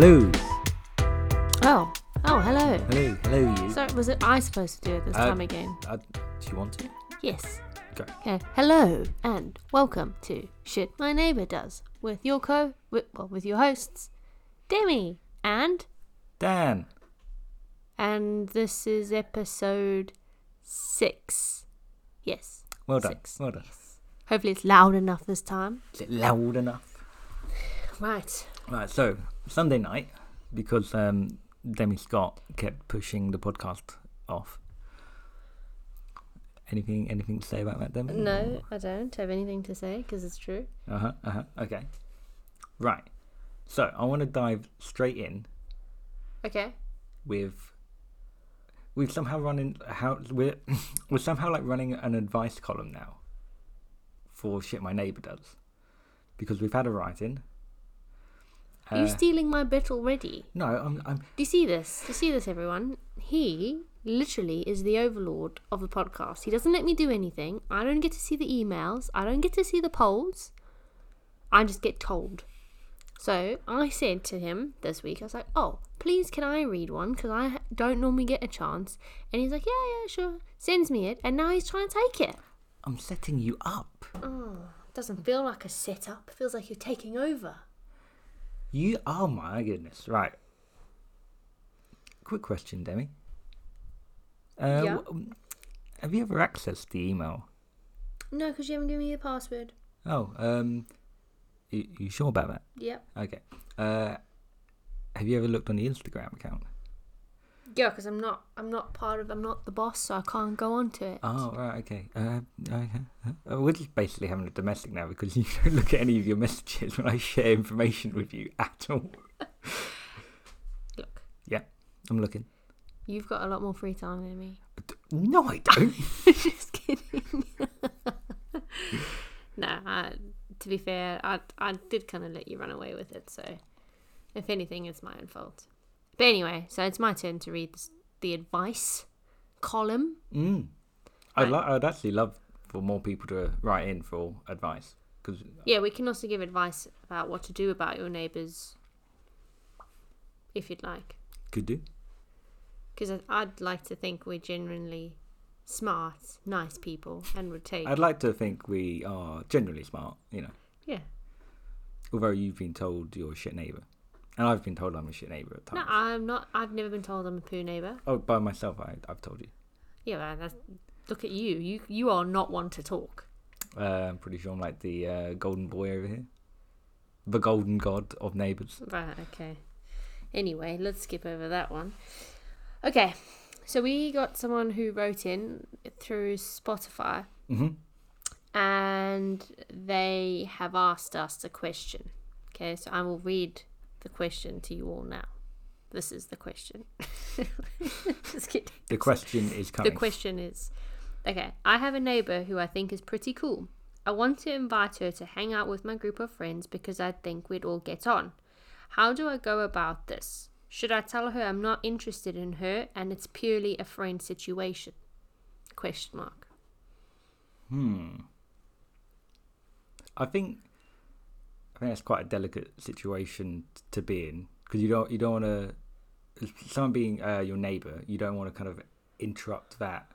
Hello. Oh, oh, hello. Hello. Hello, you. Sorry, was it I supposed to do it this Uh, time again? Uh, do you want to? Yes. Go. Okay. Hello and welcome to Shit My Neighbor Does with your co, with, well, with your hosts, Demi and Dan. and this is episode six. Yes. Well done. Six. Well done. Hopefully it's loud enough this time. Is it loud enough? Right. Right. So Sunday night, because um, Demi Scott kept pushing the podcast off. Anything? Anything to say about that, Demi? No, I don't have anything to say because it's true. Uh huh. Uh huh. Okay. Right. So I want to dive straight in Okay. with we've somehow running how we're we're somehow like running an advice column now for shit my neighbor does because we've had a write-in. Are you Uh, stealing my bit already? no, I'm I'm Do you see this? Do you see this, everyone? He literally is the overlord of the podcast. He doesn't let me do anything. I don't get to see the emails. I don't get to see the polls. I just get told. So I said to him this week, I was like, "Oh, please, can I read one? Because I don't normally get a chance." And he's like, "Yeah, yeah, sure." Sends me it, and now he's trying to take it. I'm setting you up. Oh, doesn't feel like a setup. Feels like you're taking over. You oh my goodness. Right. Quick question, Demi. Uh, Yeah? wh- Have you ever accessed the email? No, because you haven't given me the password. Oh, um, you, you sure about that? Yep. Okay. Uh, have you ever looked on the Instagram account? Yeah, because I'm not. I'm not part of. I'm not the boss, so I can't go onto it. Oh, right, okay. Uh, okay. Uh, we're just basically having a domestic now because you don't look at any of your messages when I share information with you at all. Look, Yeah, I'm looking. you've got a lot more free time than me. No, I don't. Just kidding. no, I, to be fair, I I did kind of let you run away with it. So, if anything, it's my own fault. But anyway, so it's my turn to read this, the advice column. mm. I'd, li- I'd actually love for more people to write in for advice because Yeah, we can also give advice about what to do about your neighbours, if you'd like. could do. Because I'd like to think we're genuinely smart, nice people, and would take. I'd like to think we are generally smart, you know. yeah. Although you've been told you're a shit neighbour, and I've been told I'm a shit neighbour at No. I'm not. I've never been told I'm a poo neighbour. Oh, by myself, I, I've told you. Yeah, that's, look at you. You you are not one to talk. Uh, I'm pretty sure I'm like the uh, golden boy over here, the golden god of neighbours. Right. Okay. Anyway, let's skip over that one. Okay, so we got someone who wrote in through Spotify, hmm and they have asked us a question. Okay, so I will read the question to you all now. This is the question. Just kidding. The question is coming. The question is okay, I have a neighbor who I think is pretty cool. I want to invite her to hang out with my group of friends because I think we'd all get on. How do I go about this? Should I tell her I'm not interested in her and it's purely a friend situation? Question mark. Hmm. I think I think that's quite a delicate situation to be in because you don't you don't want to someone being uh, your neighbour. You don't want to kind of interrupt that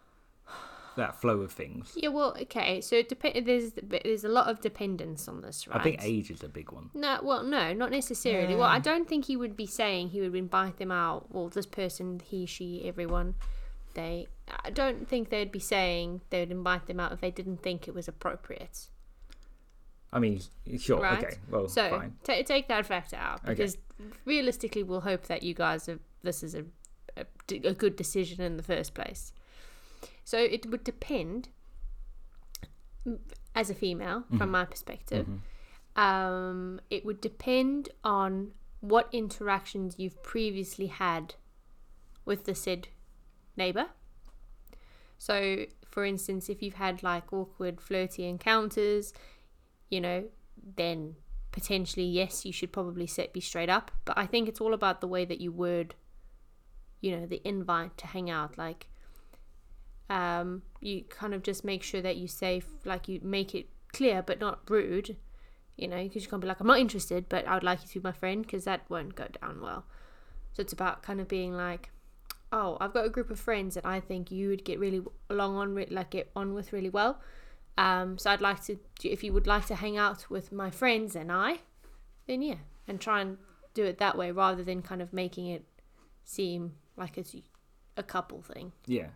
that flow of things. Yeah, well, okay. So it dep- there's there's a lot of dependence on this, right? I think age is a big one. No, well, no, not necessarily. Well, I don't think he would be saying he would invite them out. Well, this person, he, she, everyone, they. I don't think they'd be saying they would invite them out if they didn't think it was appropriate. I mean, sure, Right. okay, well, So fine. ta take that factor out Okay. because realistically, we'll hope that you guys have. This is a, a a good decision in the first place. So it would depend. As a female, from my perspective, um, it would depend on what interactions you've previously had with the said neighbor. So, for instance, if you've had like awkward, flirty encounters, you know, then potentially yes, you should probably set be straight up. But I think it's all about the way that you word, you know, the invite to hang out. Like, um, you kind of just make sure that you say, like, you make it clear but not rude You know, because you can't be like, I'm not interested, but I would like you to be my friend because that won't go down well. So it's about kind of being like, oh, I've got a group of friends that I think you would get really along on, like get on with really well. Um, so I'd like to, if you would like to hang out with my friends and I, then yeah, and try and do it that way rather than kind of making it seem like it's a couple thing. Yeah,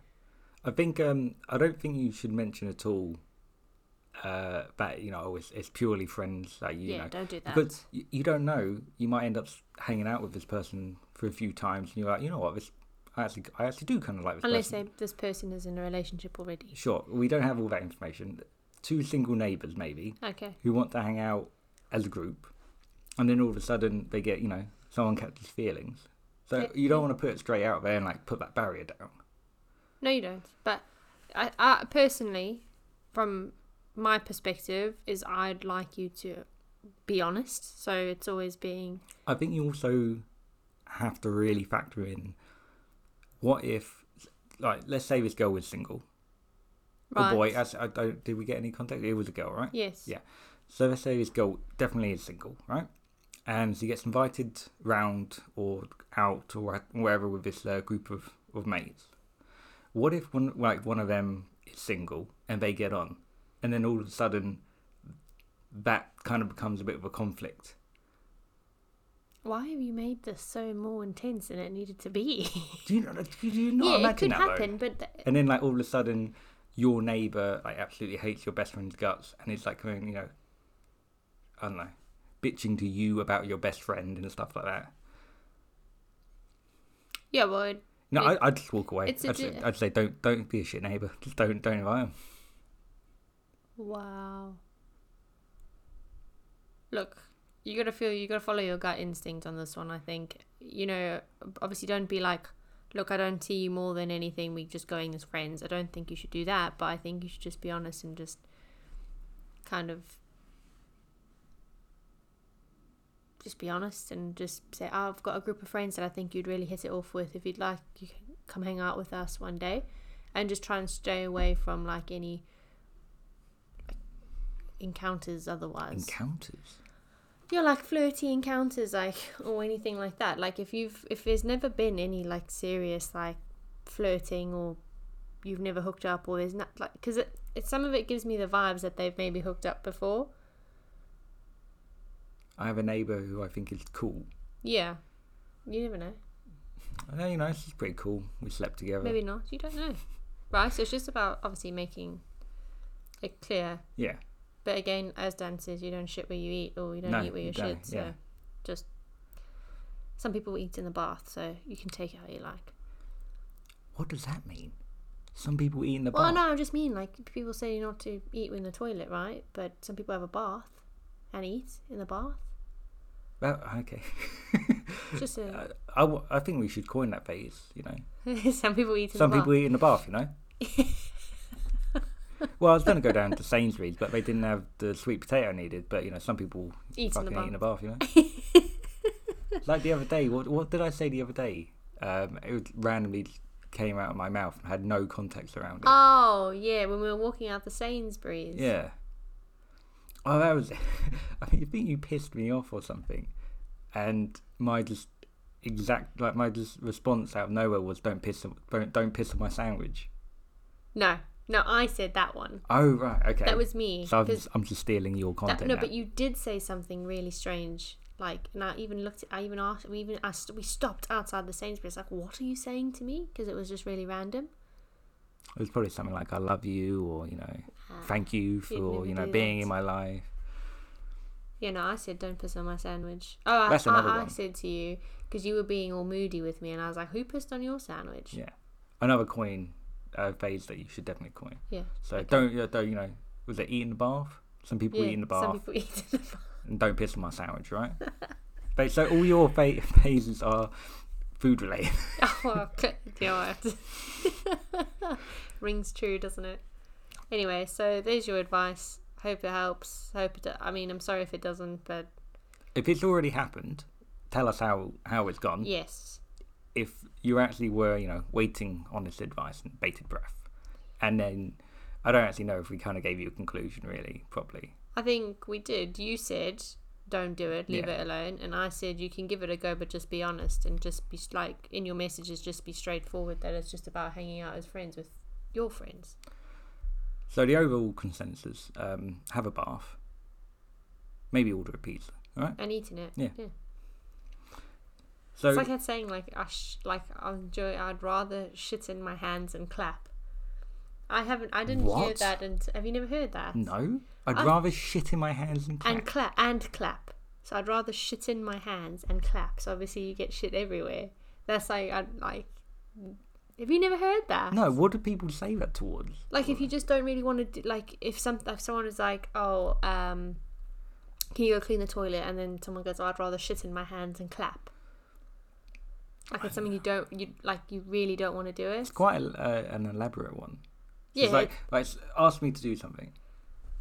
I think um, I don't think you should mention at all uh, that you know oh, it's, it's purely friends that you yeah, know don't do that. because you, you don't know you might end up hanging out with this person for a few times and you're like you know what this I actually I actually do kind of like this Unless person. they, this person is in a relationship already. Sure, we don't have all that information. Two single neighbours maybe Okay. who want to hang out as a group, and then all of a sudden they get you know someone catches feelings. So Yeah, you don't want to put it straight out there and like put that barrier down. No, you don't. But I, I personally, from my perspective, is I'd like you to be honest. So it's always being I think you also have to really factor in what if, like, let's say this girl was single. right. Oh boy, as I don't, did we get any contact? It was a girl, right? Yes. Yeah. So let's say this girl definitely is single, right? And she gets invited round or out or wherever with this uh, group of, of mates. What if one like one of them is single and they get on, and then all of a sudden that kind of becomes a bit of a conflict? Why have you made this so more intense than it needed to be? Do you, know do you not yeah, it could that though? happen, but th- And then like all of a sudden your neighbour like absolutely hates your best friend's guts and it's like going, you know I don't know, bitching to you about your best friend and stuff like that. yeah, well, it, No, It- I, I'd just walk away. it's a I'd, say, I'd say don't don't be a shit neighbour. Just don't don't invite him. wow. Look, you gotta feel, you gotta follow your gut instinct on this one. I think you know, obviously, don't be like, look, I don't see you more than anything. we're just going as friends. I don't think you should do that, but I think you should just be honest and just kind of just be honest and just say, oh, I've got a group of friends that I think you'd really hit it off with. If you'd like, you can come hang out with us one day, and just try and stay away from like any encounters otherwise. Encounters. Yeah, like flirty encounters, like or anything like that. Like if you've if there's never been any like serious like flirting or you've never hooked up or there's not like because it, it some of it gives me the vibes that they've maybe hooked up before. I have a neighbour who I think is cool. Yeah, you never know. Uh, you know, she's pretty cool. We slept together. Maybe not. You don't know, right? So it's just about obviously making it clear. Yeah. But again, as Dan says, you don't shit where you eat, or you don't No, eat where you you shit. So yeah. just some people eat in the bath, so you can take it how you like. What does that mean? Some people eat in the Well, bath. no, I just mean like people say you not to eat in the toilet, right? But some people have a bath and eat in the bath. Oh, okay. Just a, I, w- I think we should coin that phrase. You know, some people eat in some people eat in the bath. You know. Well, I was going to go down to Sainsbury's, but they didn't have the sweet potato I needed. But you know, some people Eat in the fucking bath. eat in the bath. You know. like the other day, what what did I say the other day? Um, it was randomly came out of my mouth and had no context around it. Oh yeah, when we were walking out the Sainsbury's. Yeah. Oh, that was. I think you think you pissed me off or something, and my just exact like my just response out of nowhere was don't piss on, don't don't piss on my sandwich. No, no, I said that one. Oh right, okay. That was me. so I'm just, I'm just stealing your that- content. no, now. but you did say something really strange. Like, and I even looked. At, I even asked. We even asked. We stopped outside the Sainsbury's. Like, what are you saying to me? Because it was just really random. it was probably something like I love you or you know Ah. thank you for you know being that. in my life. Yeah, no, I said don't piss on my sandwich. Oh, I, That's another I, I one. said to you because you were being all moody with me, and I was like, "Who pissed on your sandwich?" Yeah, another coin uh, phase that you should definitely coin. Yeah. So Okay. don't yeah, don't you know was it eat in the bath? Some people eat in the bath. Some people eat in the bath. and don't piss on my sandwich, right? but so all your fa- phases are food related. oh, okay. yeah. Rings true, doesn't it? Anyway, so there's your advice. Hope it helps. Hope it. I mean, I'm sorry if it doesn't, but if it's already happened, tell us how how it's gone. yes, If you actually were, you know, waiting on this advice and bated breath, and then I don't actually know if we kind of gave you a conclusion really properly. I think we did. You said don't do it, leave Yeah. it alone, and I said you can give it a go, but just be honest and just be like in your messages, just be straightforward that it's just about hanging out as friends with your friends. So the overall consensus: um, have a bath, maybe order a pizza. All right. and eating it. Yeah. yeah. So it's like that saying, like I sh- like I enjoy. I'd rather shit in my hands and clap. I haven't. I didn't hear that. And have you never heard that? no, I'd I- rather shit in my hands and clap. And clap and clap. So I'd rather shit in my hands and clap. So obviously you get shit everywhere. That's like I like. Have you never heard that? no, what do people say that towards? Like if you just don't really want to do, like if some if someone is like, oh, um, can you go clean the toilet? And then someone goes, oh, I'd rather shit in my hands and clap. Like it's something you don't you like you really don't want to do it. It's quite a, uh, an elaborate one. Yeah. It's like, like ask me to do something.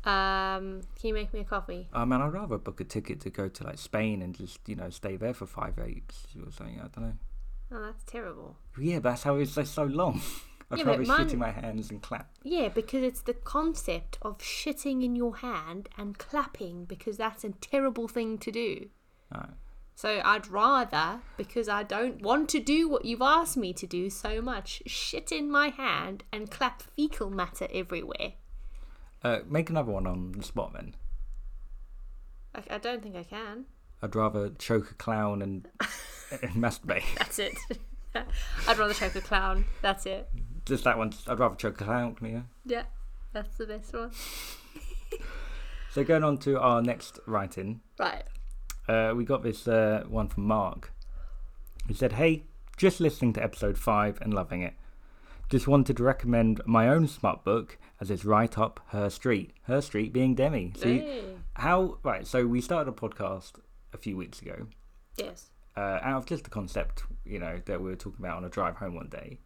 um, can you make me a coffee? I mean, I'd rather book a ticket to go to like Spain and just you know stay there for five weeks or something. I don't know. Oh, that's terrible. Yeah, but that's how it's like so long. I'd Yeah, rather but shit in my hands and clap. Yeah, because it's the concept of shitting in your hand and clapping because that's a terrible thing to do. Alright. So I'd rather, because I don't want to do what you've asked me to do so much, shit in my hand and clap fecal matter everywhere. Uh, make another one on the spot then. I, I don't think I can. I'd rather choke a clown and, and masturbate. That's it. I'd rather choke a clown. That's it. Just that one. I'd rather choke a clown. Yeah. Yeah, that's the best one. So going on to our next writing, Right. Uh, we got this uh, one from Mark. He said, "Hey, just listening to episode five and loving it. Just wanted to recommend my own smart book as it's right up her street. Her street being Demi. You- Hey. how right? So we started a podcast a few weeks ago, Yes. uh, out of just the concept, you know, that we were talking about on a drive home one day,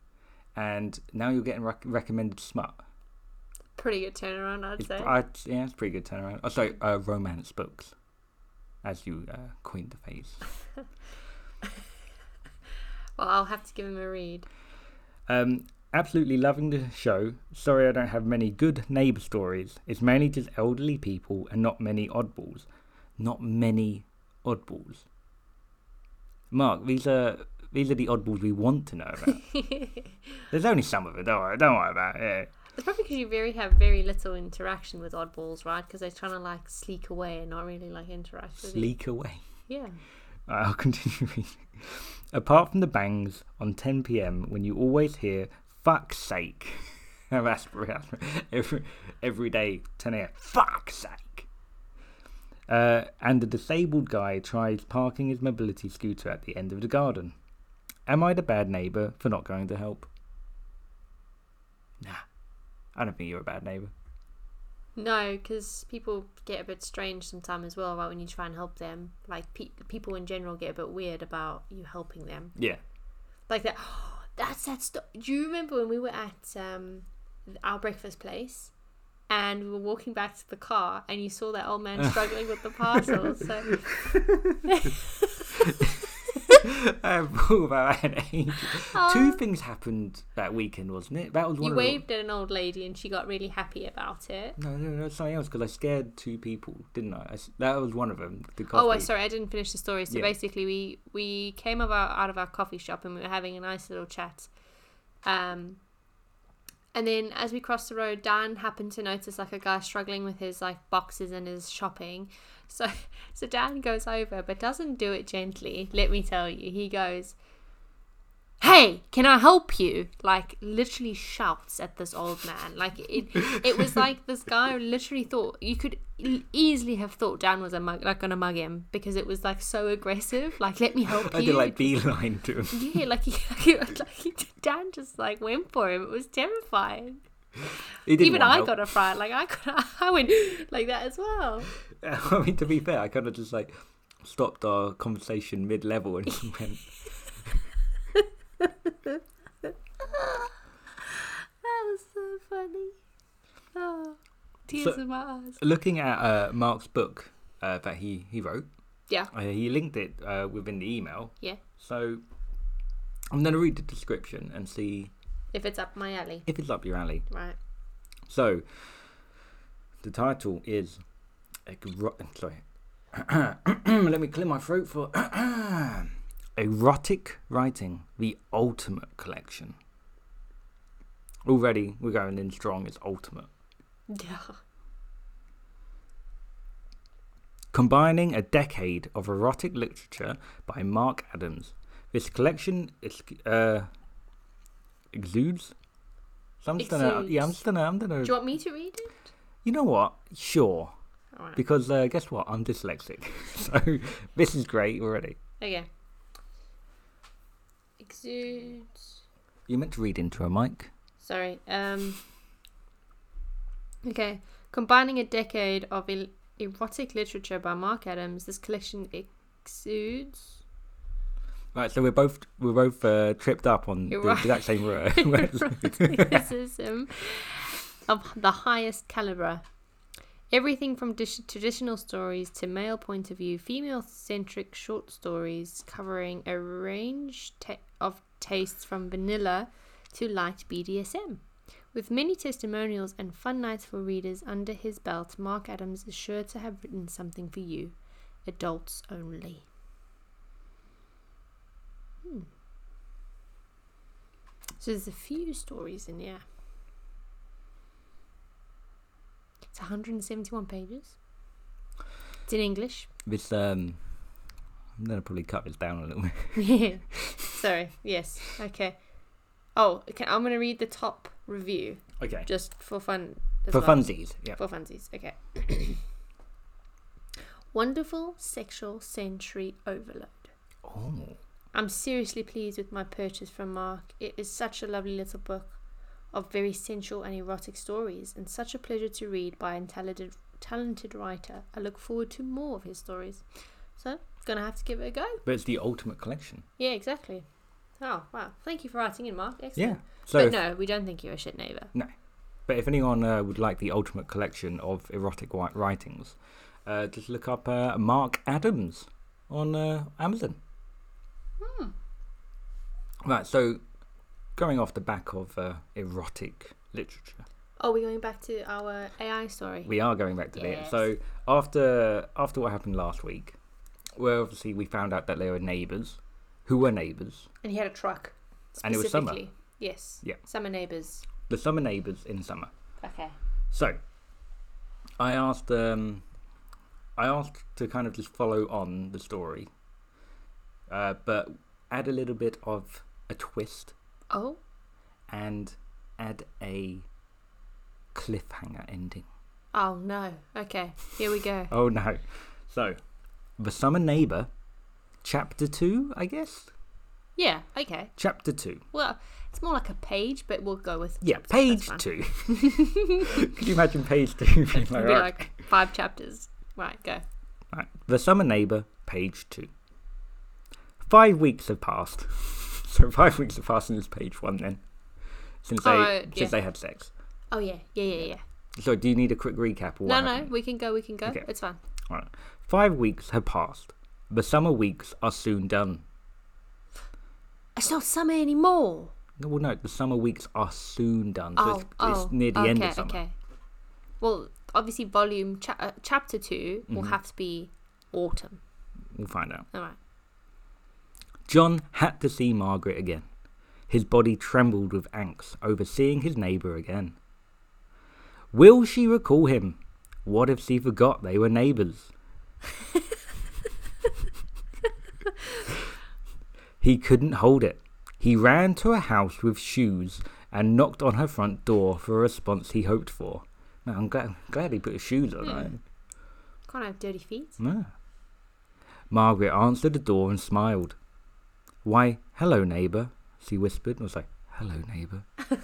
and now you're getting rec- recommended smut. Pretty good turnaround, I'd It's, say. I, yeah, it's pretty good turnaround. Oh, sorry, uh, romance books, as you uh, coined the phrase. Well, I'll have to give him a read. Um, absolutely loving the show. Sorry, I don't have many good neighbour stories. It's mainly just elderly people and not many oddballs. Not many oddballs. Mark, these are these are the oddballs we want to know about. There's only some of it. Don't worry, don't worry about it. It's probably because you very have very little interaction with oddballs, right? Because they're trying to like sleek away and not really like interact with you. Sleek away. Yeah. I'll continue reading. Apart from the bangs on 10 pm when you always hear "fuck's sake," that's every every day 10 am. Fuck's sake. Uh, and the disabled guy tries parking his mobility scooter at the end of the garden. Am I the bad neighbour for not going to help? Nah, I don't think you're a bad neighbour. No, because people get a bit strange sometimes as well, right? When you try and help them, like pe- people in general get a bit weird about you helping them. Yeah. Like that. that's that stuff. Do you remember when we were at um, our breakfast place? And we were walking back to the car, and you saw that old man struggling with the parcels. So I thought about age. Oh. Two things happened that weekend, wasn't it? That was one you waved at an old lady, and she got really happy about it. No, no, no, something else because I scared two people, didn't I? that was one of them. The Oh, I coffee. sorry, I didn't finish the story. So Yeah. basically, we we came our, out of our coffee shop and we were having a nice little chat. Um, and then as we crossed the road, Dan happened to notice like a guy struggling with his like boxes and his shopping. So so Dan goes over, but doesn't do it gently. Let me tell you, he goes. Hey, can I help you? Like literally shouts at this old man. Like it, it was like this guy literally thought you could e- easily have thought Dan was a mug, like gonna mug him because it was like so aggressive. Like let me help I you. did like beeline to him. yeah, like, he, like he, Dan just like went for him. It was terrifying. Even I help. got a fright. Like I got, I went like that as well. I mean, to be fair, I kind of just like stopped our conversation mid level and went. That was so funny. Oh, tears So- in my eyes. Looking at uh, Mark's book uh, that he he wrote, Yeah. uh, he linked it uh, within the email. Yeah. So I'm going to read the description and see If it's up my alley, if it's up your alley. right? So, the title is sorry. Let me clear my throat for erotic writing, the ultimate collection. Already, we're going in strong. It's ultimate. Yeah. Combining a decade of erotic literature by Mark Adams, this collection is, uh, exudes. So I'm just gonna, yeah, I'm just gonna, I'm gonna. Do you want me to read it? You know what? Sure, right. because uh, guess what? I'm dyslexic, so this is great already. Okay. Exudes. You meant to read into a mic. Sorry. Um. Okay. Combining a decade of el- erotic literature by Mark Adams, this collection exudes. Right, so we're both we're both uh, tripped up on You're the right. exact same word. eroticism of the highest caliber. Everything from dis- traditional stories to male point of view, female centric short stories covering a range ta- of tastes from vanilla to light BDSM. With many testimonials and fun nights for readers under his belt, Mark Adams is sure to have written something for you. Adults only. Hmm. So there's a few stories in here. It's 171 pages. It's in English. this um, I'm gonna probably cut this down a little bit. yeah. Sorry. Yes. Okay. Oh, okay. I'm gonna read the top review Okay. just for fun. For well. funsies, yeah. For funsies. Okay. Wonderful sexual sensory overload. Oh, I'm seriously pleased with my purchase from Mark. It is such a lovely little book of very sensual and erotic stories, and such a pleasure to read by a talented, talented writer. I look forward to more of his stories. So, gonna have to give it a go. but it's the ultimate collection. Yeah, exactly. Oh wow! Thank you for writing in, Mark. Yeah. So, but if, no, we don't think you're a shit neighbour. No. But if anyone uh, would like the ultimate collection of erotic wi- writings, uh, just look up uh, Mark Adams on uh, Amazon. Hmm. Right. So, going off the back of uh, erotic literature. Oh, we're going back to our AI story. We are going back to it. So after after what happened last week, where obviously we found out that they were neighbours, who were neighbours, and he had a truck. And it was summer. Yes. Yeah. Summer neighbours. the summer neighbours in summer. Okay. So I asked um I asked to kind of just follow on the story, uh, but add a little bit of a twist Oh. and add a cliffhanger ending. Oh no. Okay. Here we go. Oh no! So the summer neighbour, chapter two, I guess. Yeah. Okay. Chapter two. Well, it's more like a page, but we'll go with Yeah, page two. Could you imagine page two? being like, be right, like five chapters. Right. Go. right. The summer neighbour, page two. Five weeks have passed. so five weeks have passed since page one. Then, since they Oh, yeah. since they had sex. Oh yeah. Yeah. Yeah. Yeah. So do you need a quick recap? Or No, no. happened? We can go. We can go. Okay. It's fine. Right. Five weeks have passed. The summer weeks are soon done. It's not summer anymore. No, well, no, the summer weeks are soon done. So Oh. it's, oh. it's near the okay, end of summer. Okay. Well, obviously, volume cha- uh, chapter 2 will Mhm. have to be autumn. We'll find out. All right. John had to see Margaret again. His body trembled with angst over seeing his neighbour again. Will she recall him? What if she forgot they were neighbours? he couldn't hold it. He ran to a house with shoes and knocked on her front door for a response he hoped for. Now, I'm glad, glad he put his shoes on. Hmm. Right? Can't have dirty feet. No. Margaret answered the door and smiled. Why, hello, neighbour, she whispered. I was like, hello, neighbour.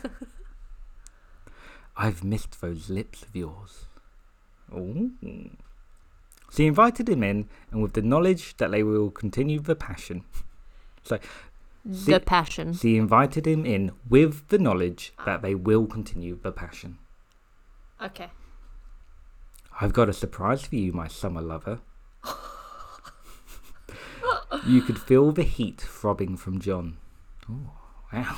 I've missed those lips of yours. Oh. She invited him in, and with the knowledge that they will continue the passion, the See- passion. she invited him in with the knowledge that they will continue the passion. Okay. I've got a surprise for you, my summer lover. you could feel the heat throbbing from John. Oh, wow.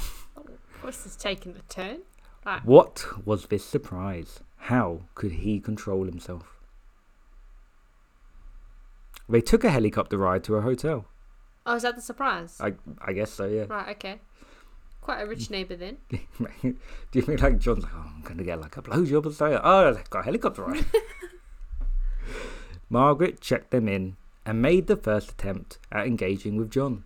Course, it's taken a turn. Right. What was this surprise? How could he control himself? They took a helicopter ride to a hotel. Oh, is that the surprise? I I guess so, yeah. Right, okay. Quite a rich mm. neighbour then. Do you think like John's like, oh, I'm gonna get like a blowjob or something? Oh, I've got a helicopter ride. Margaret checked them in and made the first attempt at engaging with John.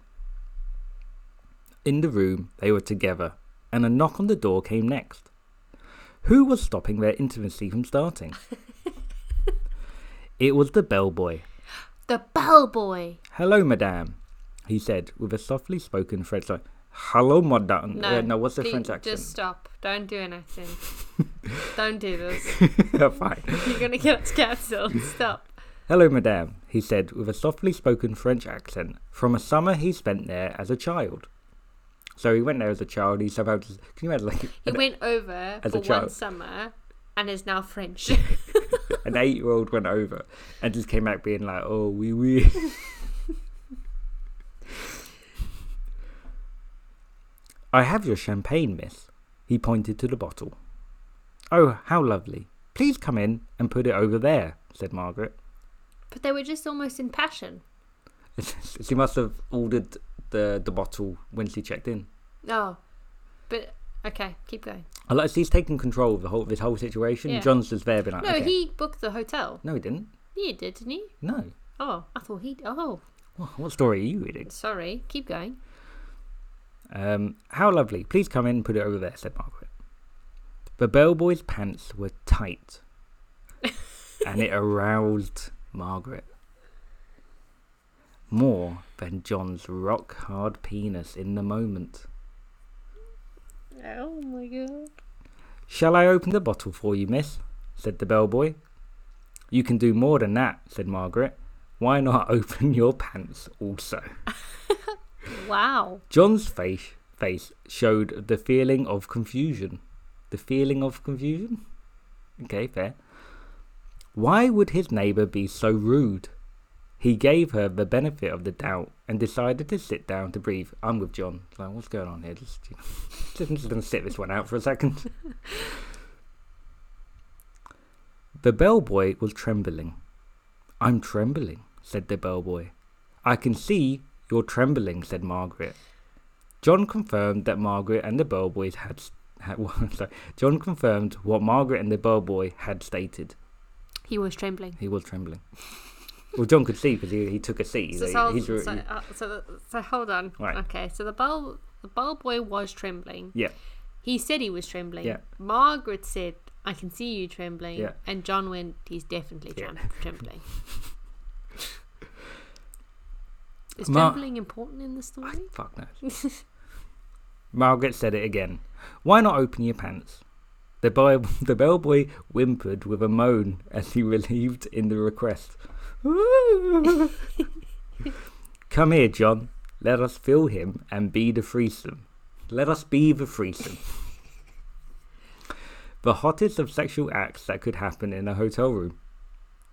In the room, they were together, and a knock on the door came next. Who was stopping their intimacy from starting? it was the bellboy. The bellboy. Hello, madame, he said with a softly spoken French accent. Hello, madame. No, Uh, no, what's the French accent? Just stop. Don't do an accent. Don't do this. Fine. You're gonna get us cancelled. Stop. Hello, madame, he said with a softly spoken French accent from a summer he spent there as a child. So he went there as a child. He somehow just, can you imagine like He an, went over as for a one summer and is now French. an eight-year-old went over and just came back being like, "Oh, wee wee." I have your champagne, miss. He pointed to the bottle. Oh, how lovely! Please come in and put it over there," said Margaret. but they were just almost in passion. she must have ordered the the bottle when she checked in. Oh, but okay, keep going. I like she's taking control of the whole this whole situation. Yeah. John's just there being like, No, okay. he booked the hotel. no, he didn't. Yeah, he did, didn't he? No. Oh, I thought he. Oh, What, what story are you reading? sorry. Keep going. Um, how lovely. Please come in and put it over there, said Margaret. The bellboy's pants were tight, and it aroused Margaret more than John's rock hard penis in the moment. Oh my god. Shall I open the bottle for you, miss? said the bellboy. You can do more than that, said Margaret. Why not open your pants also? Wow. John's face face showed the feeling of confusion. The feeling of confusion? Okay, fair. Why would his neighbour be so rude? He gave her the benefit of the doubt and decided to sit down to breathe. I'm with John. Like, what's going on here? Just, just, just to sit this one out for a second. the bellboy was trembling. I'm trembling, said the bellboy. I can see you're trembling, said Margaret. John confirmed that Margaret and the bellboys had, had sorry, John confirmed what Margaret and the bellboy had stated. He was trembling. He was trembling. well, John could see because he, he took a seat. So, He- so, uh, so, the- so hold on. Right. Okay, so the bell, the bell boy was trembling. yeah, He said he was trembling. Yeah. Margaret said, "I can see you trembling." Yeah. And John went, "He's definitely Yeah. trembling." Is Ma- trembling important in the story? fuck no. Margaret said it again. Why not open your pants? The, boy, the bellboy whimpered with a moan as he relieved in the request. Come here, John. Let us fill him and be the threesome. Let us be the threesome. the hottest of sexual acts that could happen in a hotel room.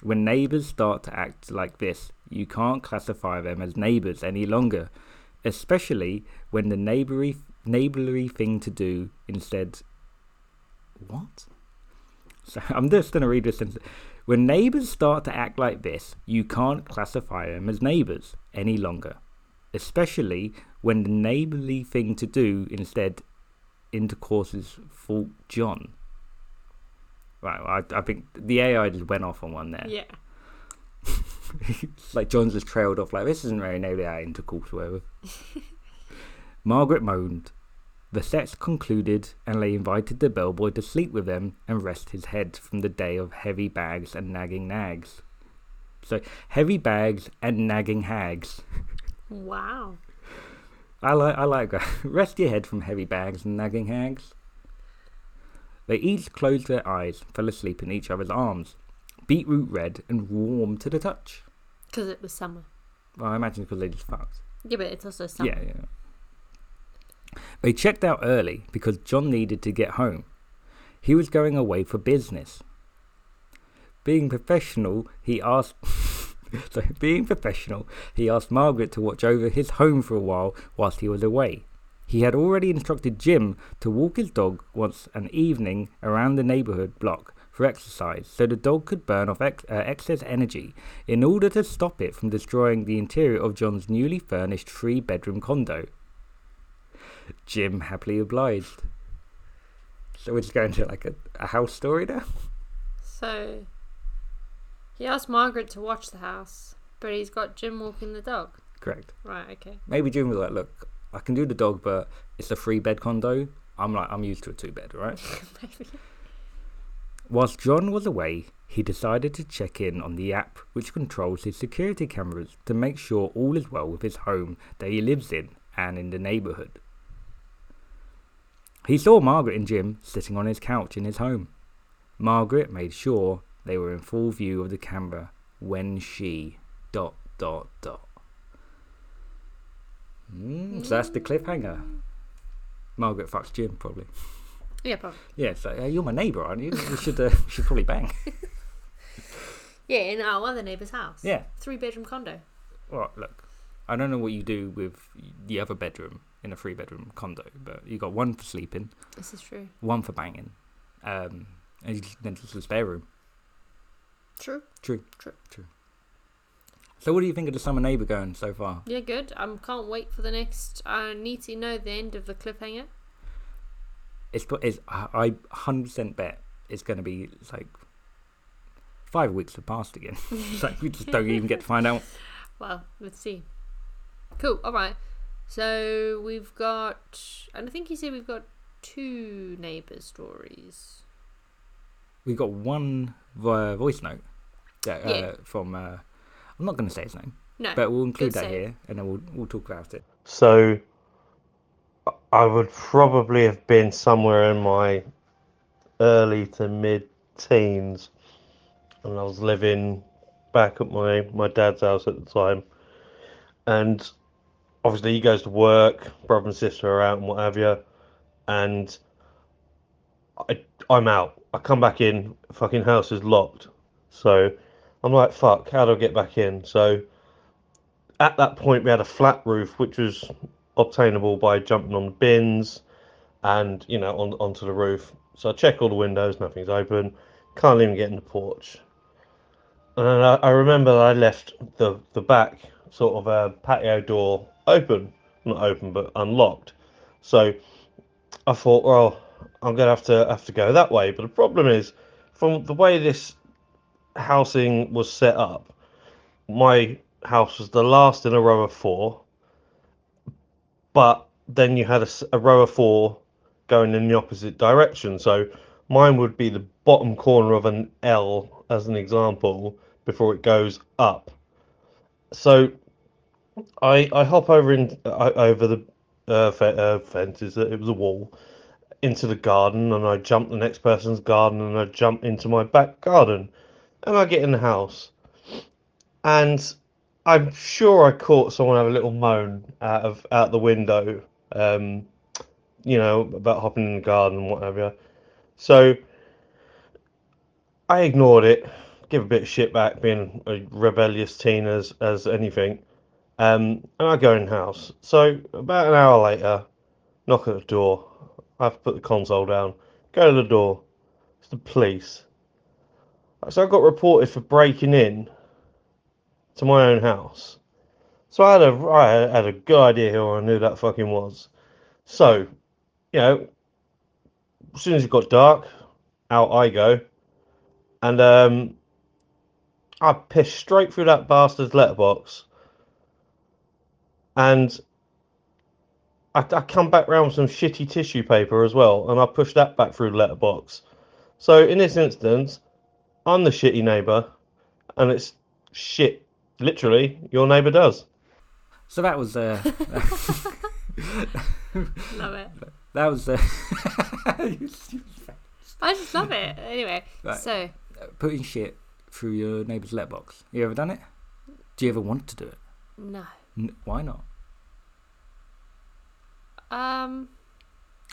When neighbours start to act like this, you can't classify them as neighbours any longer, especially when the neighbourly, neighbourly thing to do instead. What? So I'm just going to read this sentence. When neighbours start to act like this, you can't classify them as neighbours any longer, especially when the neighbourly thing to do instead intercourses fault John. Right, I, I think the AI just went off on one there. Yeah. like John's just trailed off like this isn't very neighbourly AI intercourse or whatever. Margaret moaned. The sex concluded, and they invited the bellboy to sleep with them and rest his head from the day of heavy bags and nagging nags. So heavy bags and nagging hags. Wow. I like I like that. Rest your head from heavy bags and nagging hags. They each closed their eyes, fell asleep in each other's arms, beetroot red and warm to the touch. Because it was summer. Well, I imagine because they just fucked. Yeah, but it's also summer. Yeah, yeah. They checked out early because John needed to get home. He was going away for business. Being professional, he asked. so, being professional, he asked Margaret to watch over his home for a while whilst he was away. He had already instructed Jim to walk his dog once an evening around the neighbourhood block for exercise so the dog could burn off ex- uh, excess energy in order to stop it from destroying the interior of John's newly furnished three bedroom condo. Jim happily obliged. So we're just going to like a, a house story now? So he asked Margaret to watch the house, but he's got Jim walking the dog. Correct. Right, okay. Maybe Jim was like, look, I can do the dog, but it's a three bed condo. I'm like, I'm used to a two bed, right? Maybe. Whilst John was away, he decided to check in on the app which controls his security cameras to make sure all is well with his home that he lives in and in the neighbourhood. He saw Margaret and Jim sitting on his couch in his home. Margaret made sure they were in full view of the camera when she dot dot dot. Mm, so that's the cliffhanger. Margaret fucks Jim probably. Yeah, probably. Yeah, so uh, you're my neighbour, aren't you? We should uh, we should probably bang. Yeah, in our other neighbour's house. Yeah. Three bedroom condo. Well, look, I don't know what you do with the other bedroom in a three bedroom condo, but you got one for sleeping, This is true. one for banging, um, and then just a spare room. True. True. True. True. So, what do you think of the summer neighbour going so far? Yeah, good. I um, can't wait for the next. I need to know the end of the cliffhanger. It's, got- it's I hundred percent bet it's going to be like five weeks have passed again. it's like we just don't even get to find out. Well, let's see. Cool. All right. So we've got, and I think you said we've got two neighbour stories. We've got one vo- voice note that, uh, Yeah. from. Uh, I'm not going to say his name. No, But we'll include Good that save. here, and then we'll we'll talk about it. So I would probably have been somewhere in my early to mid teens, and I was living back at my, my dad's house at the time. And obviously, he goes to work, brother and sister are out, and what have you. And I, I'm out. I come back in, fucking house is locked. So I'm like, fuck, how do I get back in? So at that point, we had a flat roof, which was obtainable by jumping on the bins and you know on onto the roof. So I check all the windows, nothing's open. Can't even get in the porch. And I, I remember that I left the the back sort of a patio door open, not open but unlocked. So I thought, well, I'm gonna have to have to go that way. But the problem is, from the way this housing was set up, my house was the last in a row of four, but then you had a row of four going in the opposite direction. So mine would be the bottom corner of an L, as an example, before it goes up. So I I hop over in uh, over the uh, uh, fences. It was a wall into the garden, and I jump the next person's garden, and I jump into my back garden, and I get in the house, and I'm sure I caught someone have a little moan out of out the window, um, you know, about hopping in the garden and what have you. So I ignored it, give a bit of shit back, being a rebellious teen as as anything, um, and I go in house. So about an hour later, knock at the door. I have to put the console down. Go to the door. It's the police. So I got reported for breaking in to my own house. So I had a I had a good idea who I knew that fucking was. So, you know, as soon as it got dark, out I go, and um, I pissed straight through that bastard's letterbox, and I, I come back round with some shitty tissue paper as well, and I pushed that back through the letterbox. So in this instance, I'm the shitty neighbour, and it's shit. Literally, your neighbour does. So that was uh, Love it. that was uh, I just love it. Anyway, Right. so putting shit through your neighbour's letterbox. You ever done it? Do you ever want to do it? no. N- why not? Um,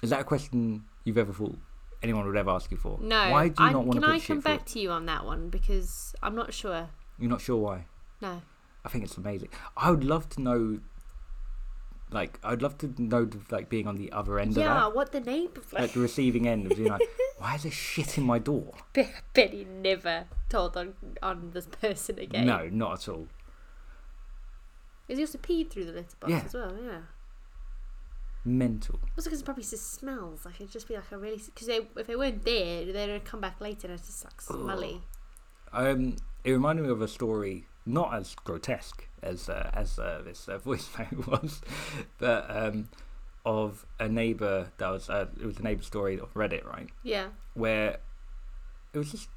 Is that a question you've ever thought anyone would ever ask you for? no. Why do you I, not want can to put I shit come back it? to you on that one because I'm not sure. You're not sure why? No. I think it's amazing. I would love to know Like, I'd love to know, like, being on the other end of it. Yeah, of what the neighbour. that, like the receiving end of being like, why is there shit in my door? Betty never told on on this person again. No, not at all. Because he also peed through the letterbox Yeah. as well. Yeah. Mental. Also, because it probably just smells. Like it'd just be like a really. Because they, if they weren't there, they'd come back later and it's just like smelly. Um, it reminded me of a story, not as grotesque as uh, as uh, this uh, voice note was, but um, of a neighbor that was uh, it was a neighbor story of Reddit, right? Yeah. Where it was just,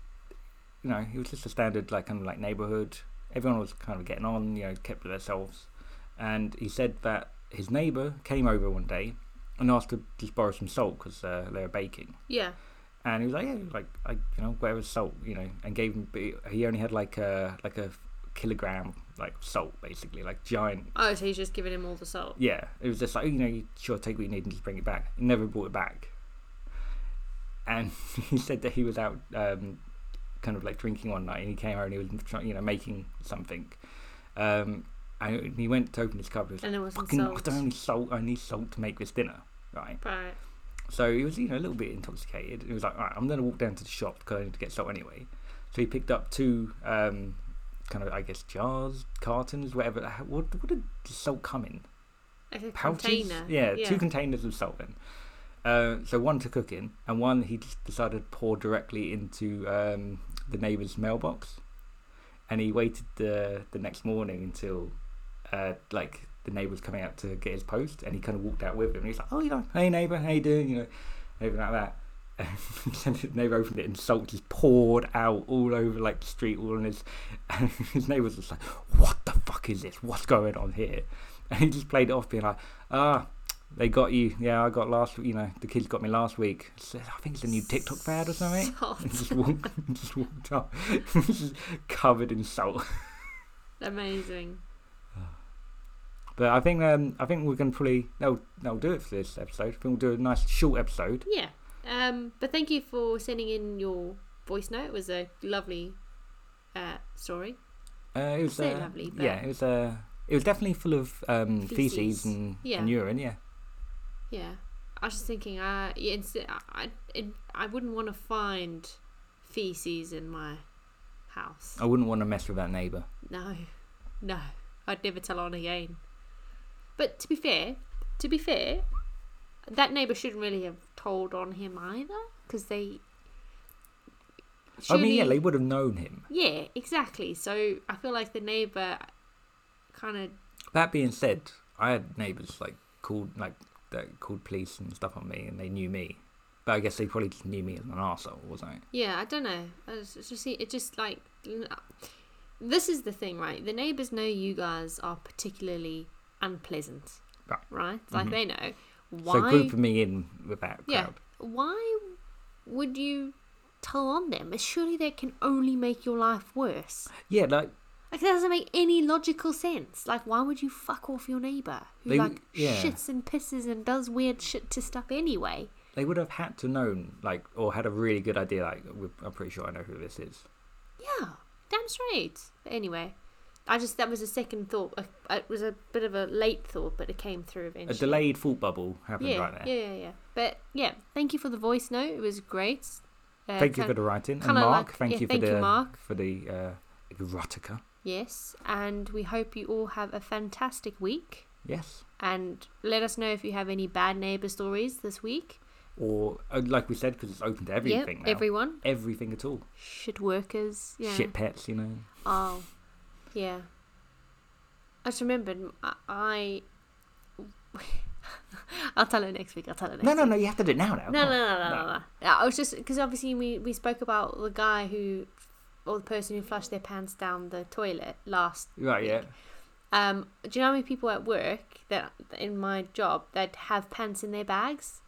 you know, it was just a standard like kind of like neighborhood. Everyone was kind of getting on, you know, kept to themselves, and he said that his neighbor came over one day and asked to just borrow some salt because uh, they were baking. Yeah. And he was like, yeah, like, I, you know, whatever salt, you know, and gave him. He only had like a like a kilogram like salt, basically, like giant. Oh, so he's just giving him all the salt. Yeah, it was just like, you know, you sure take what you need and just bring it back. He never brought it back. And he said that he was out, um, kind of like drinking one night, and he came home and he was, trying, you know, making something. Um, and he went to open his cupboard. Was And there like, wasn't Fucking, I salt. don't need salt. I need salt to make this dinner, right? Right. So he was, you know, a little bit intoxicated. He was like, all right, I'm going to walk down to the shop because I need to get salt anyway. So he picked up two, um, kind of, I guess, jars, cartons, whatever. What, what did the salt come in? Pouches? container. Yeah, two containers of salt then. Uh, so one to cook in, and one he just decided to pour directly into um, the neighbour's mailbox. And he waited the the next morning until, uh, like the neighbour was coming out to get his post, and he kind of walked out with him. And he's like, "Oh, you know, hey neighbour, how you doing?" You know, everything like that. And the neighbour opened it, and salt just poured out all over like the street, all in his. And his neighbour was just like, "What the fuck is this? What's going on here?" And he just played it off, being like, "Ah, they got you. Yeah, I got last. You know, the kids got me last week. So I think it's a new TikTok fad or something." Salt. And just walked, just walked up, just covered in salt. Amazing. But I think um, I think we're gonna probably that'll that'll do it for this episode. I think we'll do a nice short episode. Yeah. Um, but thank you for sending in your voice note. It was a lovely uh, story. Uh, it was Say uh, lovely, yeah, it was uh, it was definitely full of um, feces, Feces. and, Yeah. and urine. Yeah, Yeah. I was just thinking, uh, yeah, I, I, it, I wouldn't want to find feces in my house. I wouldn't want to mess with that neighbour. No, no, I'd never tell on again. But to be fair, to be fair, that neighbour shouldn't really have told on him either, because they. I mean, yeah, they would have known him. Yeah, exactly. So I feel like the neighbour kind of That being said, I had neighbours like called like that called police and stuff on me, and they knew me. But I guess they probably just knew me as an arsehole, wasn't it? Yeah, I don't know. It's just it just like this is the thing, right? The neighbors know you guys are particularly unpleasant, Right. Right? Like Mhm. they know why. So group me in with that yeah. crowd. Why would you tell on them? Surely they can only make your life worse. Yeah, like Like that doesn't make any logical sense. Like why would you fuck off your neighbor who They- like yeah. shits and pisses and does weird shit to stuff anyway? they would have had to known, like, or had a really good idea. Like, I'm pretty sure I know who this is. Yeah, damn straight. But anyway, I just that was a second thought. Uh, It was a bit of a late thought, but it came through eventually. A delayed thought bubble happened Yeah, right there. yeah, yeah, yeah. But yeah, thank you for the voice note. It was great. Uh, Thank you for the writing, and Mark. like- thank yeah, you for thank you, the Mark. for the uh, erotica. Yes, and we hope you all have a fantastic week. Yes. And let us know if you have any bad neighbor stories this week. Or uh, like we said, because it's open to everything yep, now. everyone. everything at all. Shit workers. Yeah. Shit pets, you know. Oh, yeah. I just remembered I. I I'll tell it next week. I'll tell it next No, no, week. no. You have to do it now. Now. No, no, Come no, no, no, no. I was just because obviously we we spoke about the guy who, or the person who flushed their pants down the toilet last. Right. Yeah. Um, do you know how many people at work that in my job that have pants in their bags,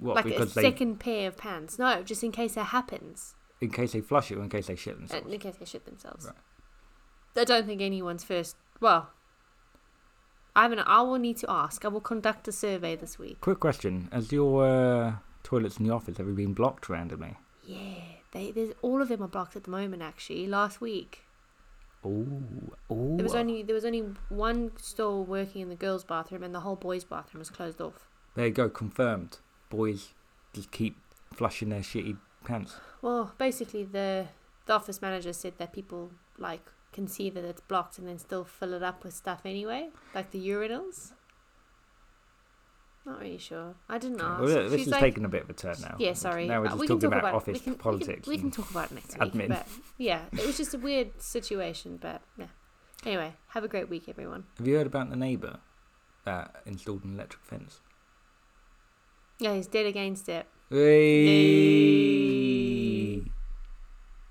What? like a they, second pair of pants? No, just in case that happens, in case they flush it, or in case they shit uh, themselves. in case they shit themselves. Right. I don't think anyone's first. Well, I haven't. I will need to ask. I will conduct a survey this week. Quick question: Has your uh, toilets in the office ever been blocked randomly? Yeah, they there's all of them are blocked at the moment. Actually, last week. Oh, ooh. There was only there was only one stall working in the girls' bathroom, and the whole boys' bathroom was closed off. There you go, confirmed. Boys just keep flushing their shitty pants. Well, basically, the the office manager said that people like can see that it's blocked and then still fill it up with stuff anyway, like the urinals. Not really sure. I didn't ask. Well, this She's is like- taking a bit of a turn now. Yeah, sorry. Now we're just we talking talk about, about, office we can, politics. We can, we can talk about it next admin. week. But yeah, it was just a weird situation. But yeah. Anyway, have a great week, everyone. Have you heard about the neighbour that installed an electric fence? Yeah, he's dead against it. Hey!